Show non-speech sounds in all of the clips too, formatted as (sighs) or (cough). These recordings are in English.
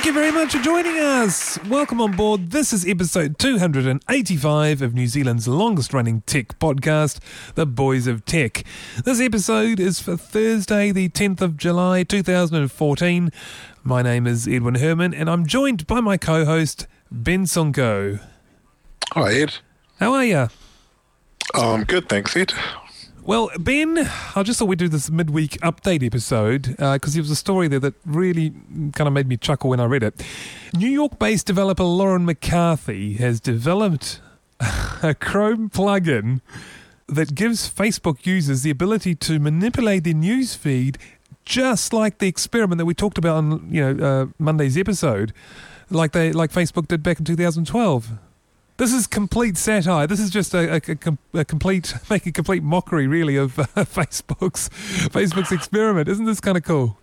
Thank you very much for joining us. Welcome on board. This is episode 285 of New Zealand's longest running tech podcast, The Boys of Tech. This episode is for Thursday, the 10th of July, 2014. My name is Edwin Herman, and I'm joined by my co host, Ben Sonko. Hi, Ed. How are you? Oh, I'm good, thanks, Ed. Well, Ben, I just thought we'd do this midweek update episode because there was a story there that really kind of made me chuckle when I read it. New York based developer Lauren McCarthy has developed (laughs) a Chrome plugin that gives Facebook users the ability to manipulate their news feed just like the experiment that we talked about on you know uh, Monday's episode, like they like Facebook did back in 2012. This is complete satire. This is just a, a, a complete, (laughs) make a complete mockery, really, of uh, (laughs) Facebook's Facebook's experiment. Isn't this kind of cool?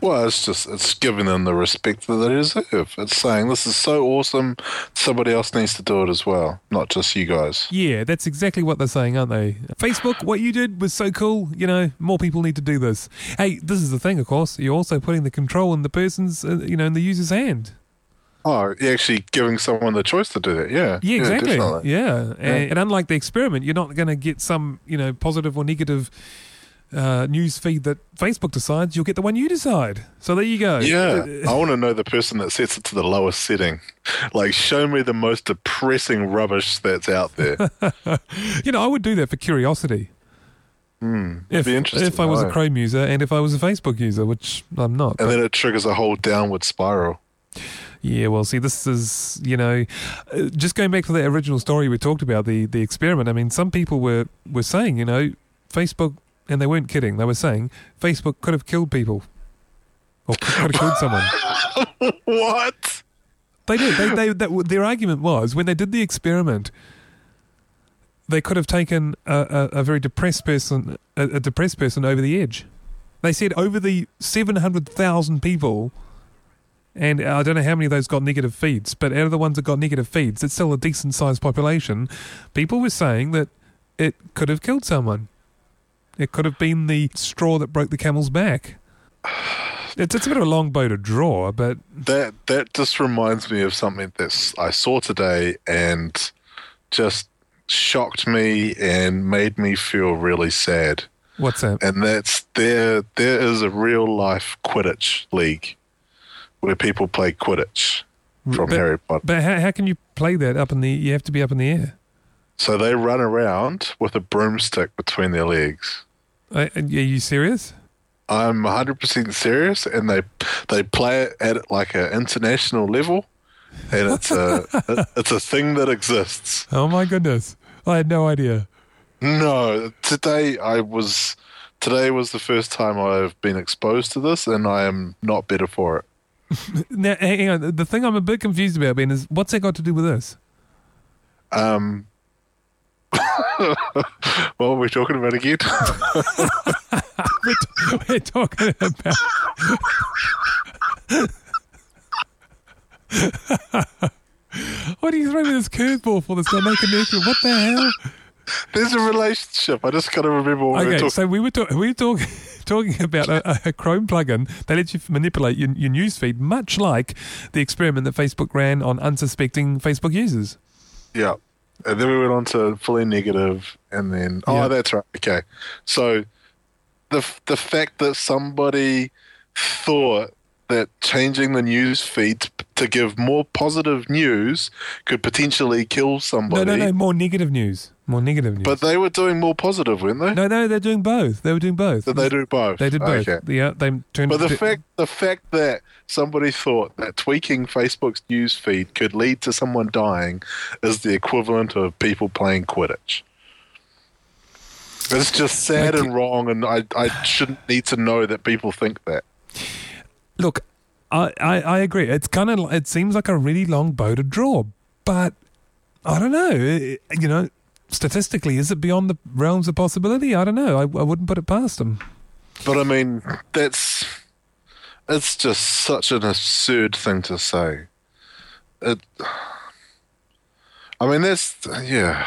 Well, it's just it's giving them the respect that they deserve. It's saying this is so awesome, somebody else needs to do it as well, not just you guys. Yeah, that's exactly what they're saying, aren't they? Facebook, what you did was so cool. You know, more people need to do this. Hey, this is the thing, of course. You're also putting the control in the person's, uh, you know, in the user's hand. Oh, you're actually giving someone the choice to do that. Yeah. Yeah, exactly. definitely. Yeah, And, and unlike the experiment, you're not going to get some, you know, positive or negative uh, news feed that Facebook decides. You'll get the one you decide. So there you go. Yeah, (laughs) I want to know the person that sets it to the lowest setting. Like, show me the most depressing rubbish that's out there. (laughs) you know, I would do that for curiosity. Hmm, If, be interesting if I was a. Chrome user and if I was a Facebook user, which I'm not. and but- then it triggers a whole downward spiral. Yeah, well, see, this is, you know, uh, just going back to the original story we talked about, the, the experiment. I mean, some people were, were saying, you know, Facebook, and they weren't kidding, they were saying Facebook could have killed people or could have killed someone. (laughs) What? They did. They, they, that, their argument was when they did the experiment, they could have taken a, a, a very depressed person, a, a depressed person over the edge. They said over the seven hundred thousand people, and uh, I don't know how many of those got negative feeds, but out of the ones that got negative feeds, it's still a decent sized population. People were saying that it could have killed someone. It could have been the straw that broke the camel's back. (sighs) It's, it's a bit of a long bow to draw, but That that just reminds me of something that I saw today and just shocked me and made me feel really sad. what's that? And that's there there is a real life Quidditch league where people play Quidditch from But- Harry Potter. But how, how can you play that up in the? You have to be up in the air. So they run around with a broomstick between their legs. Uh, are you serious? I'm 100% serious, and they they play it at like an international level, and (laughs) it's a it's a thing that exists. Oh my goodness! I had no idea. No, today I was. Today was the first time I've been exposed to this, and I am not better for it. (laughs) Now, hang on. The thing I'm a bit confused about, Ben, is what's that got to do with this? Um, (laughs) what were we talking about again? (laughs) We're, t- we're talking about. what are you throwing this curveball for? That's going to make a connection. What the hell? There's a relationship. I just got to remember what we were Okay, talking. so we were talk- we were talking talking (laughs) about a, a Chrome plugin that lets you manipulate your, your newsfeed, much like the experiment that Facebook ran on unsuspecting Facebook users. Yeah. And then we went on to fully negative, and then oh, Yeah. that's right. Okay, so the the fact that somebody thought that changing the news feed t- to give more positive news could potentially kill somebody. No, no, no, more negative news. More negative news. but they were doing more positive, weren't they? no, no, they're doing both. They were doing both. Did they do both? They did both. Okay. Yeah, they turned. But the fact the fact that somebody thought that tweaking Facebook's news feed could lead to someone dying is the equivalent of people playing Quidditch. It's just sad Like- and wrong, and I I shouldn't need to know that people think that. Look, I, I, I agree. It's kind of it seems like a really long bow to draw, but I don't know. It- you know, statistically, is it beyond the realms of possibility? I don't know. I, I wouldn't put it past them. But I mean, that's it's just such an absurd thing to say. It. I mean, that's yeah.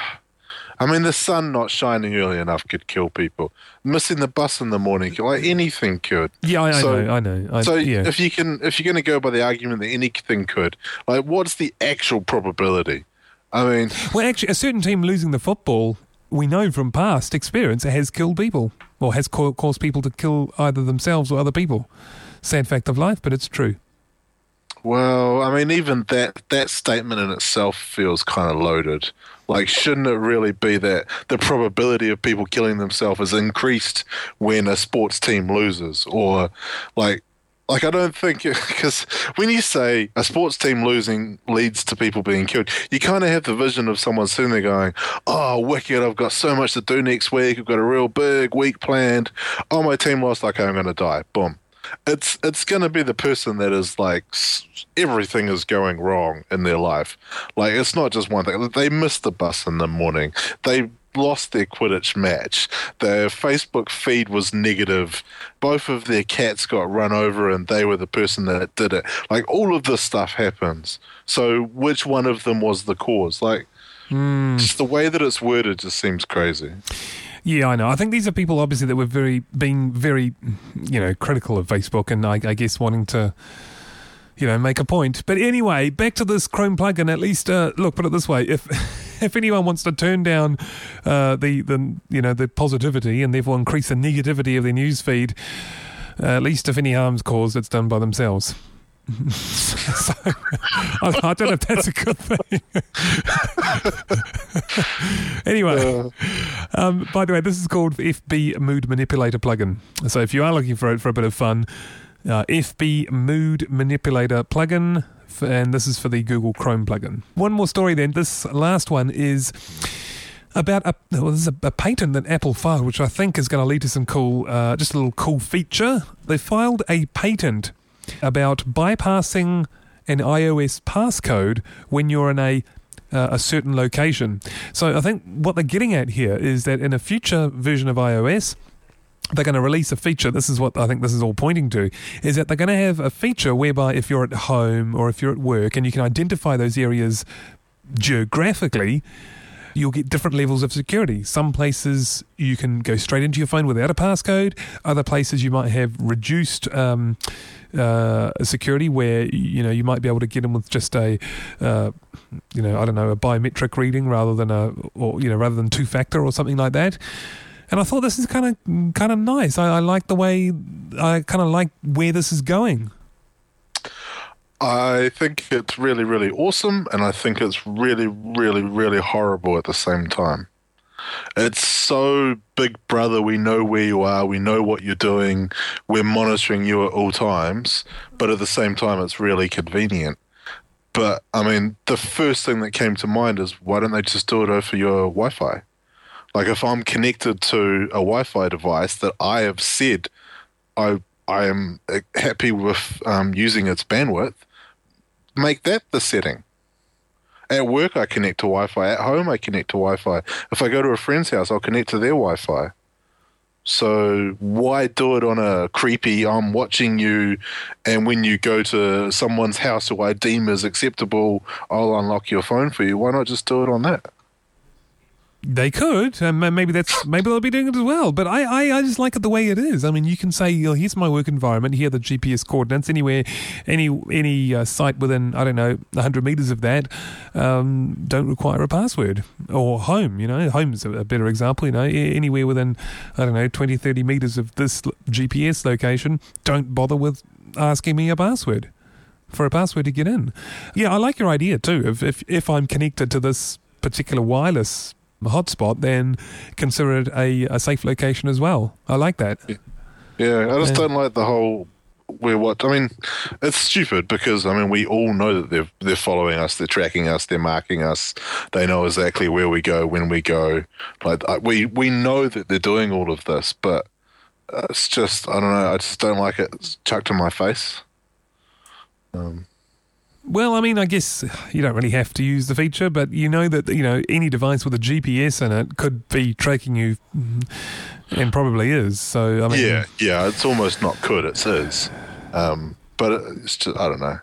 I mean, the sun not shining early enough could kill people. Missing the bus in the morning, like anything could. Yeah, I, I know. I know. I, So yeah. if you can, if you're going to go by the argument that anything could, like, what's the actual probability? I mean, Well, actually, a certain team losing the football, we know from past experience, has killed people or has ca- caused people to kill either themselves or other people. Sad fact of life, but it's true. well, I mean, even that that statement in itself feels kind of loaded. Like, shouldn't it really be that the probability of people killing themselves is increased when a sports team loses, or like? Like I don't think because when you say a sports team losing leads to people being killed, you kind of have the vision of someone sitting there going, "Oh, wicked! I've got so much to do next week. I've got a real big week planned. Oh, my team lost. Okay, I'm going to die. Boom." It's it's going to be the person that is like everything is going wrong in their life. Like it's not just one thing. They missed the bus in the morning. They lost their Quidditch match. Their Facebook feed was negative. Both of their cats got run over and they were the person that did it. Like all of this stuff happens. So which one of them was the cause? Like just the way that it's worded just seems crazy. Yeah, I know. I think these are people obviously that were very being very, you know, critical of Facebook, and I, I guess wanting to, you know, make a point. But anyway, back to this Chrome plugin. At least, uh, look, put it this way: if (laughs) (laughs) if anyone wants to turn down uh, the the you know the positivity and therefore increase the negativity of their news feed, uh, at least if any harm's caused, it's done by themselves. (laughs) so, I, I don't know if that's a good thing. (laughs) anyway, um, by the way, this is called FB Mood Manipulator plugin. So if you are looking for it for a bit of fun, uh, FB Mood Manipulator plugin, and this is for the Google Chrome plugin. One more story then. This last one is about a well, this is a, a patent that Apple filed, which I think is going to lead to some cool, uh, just a little cool feature. They filed a patent about bypassing an iOS passcode when you're in a uh, a certain location. So I think what they're getting at here is that in a future version of iOS, they're going to release a feature. This is what I think this is all pointing to is that they're going to have a feature whereby if you're at home or if you're at work and you can identify those areas geographically, you'll get different levels of security. Some places you can go straight into your phone without a passcode. Other places you might have reduced um, uh, security, where you know you might be able to get in with just a, uh, you know, I don't know, a biometric reading rather than a, or you know, rather than two factor or something like that. And I thought this is kind of kind of nice. I, I like the way I kind of like where this is going. I think it's really, really awesome, and I think it's really, really, really horrible at the same time. It's so big brother, we know where you are, we know what you're doing, we're monitoring you at all times, but at the same time, it's really convenient. But I mean, the first thing that came to mind is why don't they just do it over your Wi Fi? Like, if I'm connected to a Wi Fi device that I have said I, I am uh, happy with um, using its bandwidth, make that the setting. At work, I connect to Wi Fi. At home, I connect to Wi Fi. If I go to a friend's house, I'll connect to their Wi Fi. So why do it on a creepy, I'm watching you, and when you go to someone's house who I deem as acceptable, I'll unlock your phone for you. Why not just do it on that? They could, and maybe that's (laughs) maybe they'll be doing it as well. But I, I, I just like it the way it is. I mean, you can say, oh, "Here's my work environment. Here are the GPS coordinates. Anywhere, any any uh, site within I don't know 100 meters of that um, don't require a password." Or home, you know, home's a, a better example. You know, anywhere within I don't know 20, 30 meters of this GPS location, don't bother with asking me a password for a password to get in. Yeah, I like your idea too. If if if I'm connected to this particular wireless hotspot, then consider it a, a safe location as well. I like that. Yeah, I just Yeah. don't like the whole we're what. I mean, it's stupid because I mean we all know that they're they're following us, they're tracking us, they're marking us. They know exactly where we go, when we go. Like I- we we know that they're doing all of this, but uh, it's just I don't know. I just don't like it chucked in my face. Um, Well, I mean, I guess you don't really have to use the feature, but you know that you know any device with a GPS in it could be tracking you, mm, and probably is. So I mean, yeah, yeah, it's almost not could, it is. Um, but it's just, I don't know.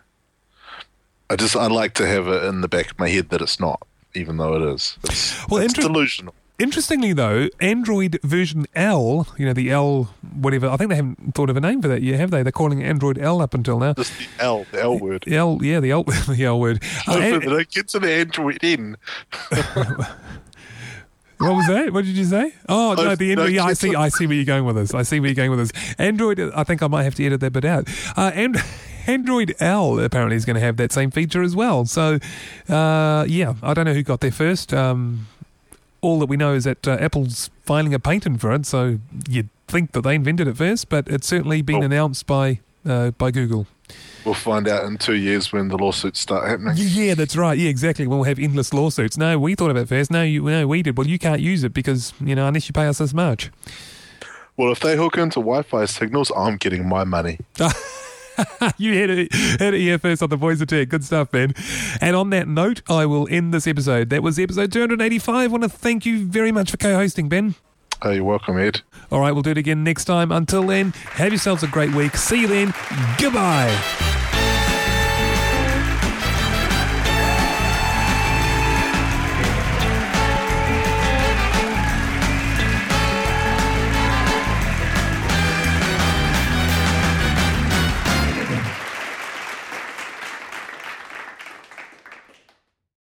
I just, I like to have it in the back of my head that it's not, even though it is. It's, Well, it's inter- delusional. Interestingly, though, Android version L, you know, the L, whatever, I think they haven't thought of a name for that yet, have they? They're calling it Android L up until now. Just the L, the L word. The L, yeah, the L, (laughs) the L word. Uh, and- it gets to the Android in. (laughs) what was that? What did you say? Oh no, Oh, the Android. Yeah, I see. I see where you're going with this. I see where you're going with this. Android. I think I might have to edit that bit out. Uh, and (laughs) Android L apparently is going to have that same feature as well. So, uh, yeah, I don't know who got there first. Um, all that we know is that uh, Apple's filing a patent for it. So you'd think that they invented it first, but it's certainly been Oh. announced by uh, by Google. We'll find out in two years when the lawsuits start happening. Yeah, that's right. Yeah, exactly. We'll have endless lawsuits. No, we thought of it first. No, you, no, we did. Well, you can't use it because you know unless you pay us this much. Well, if they hook into Wi-Fi signals, I'm getting my money. (laughs) (laughs) you heard it, heard it here first on the Boys of Tech. Good stuff, Ben. And on that note, I will end this episode. That was episode 285. I want to thank you very much for co-hosting, Ben. Oh, you're welcome, Ed. All right, we'll do it again next time. Until then, have yourselves a great week. See you then. Goodbye.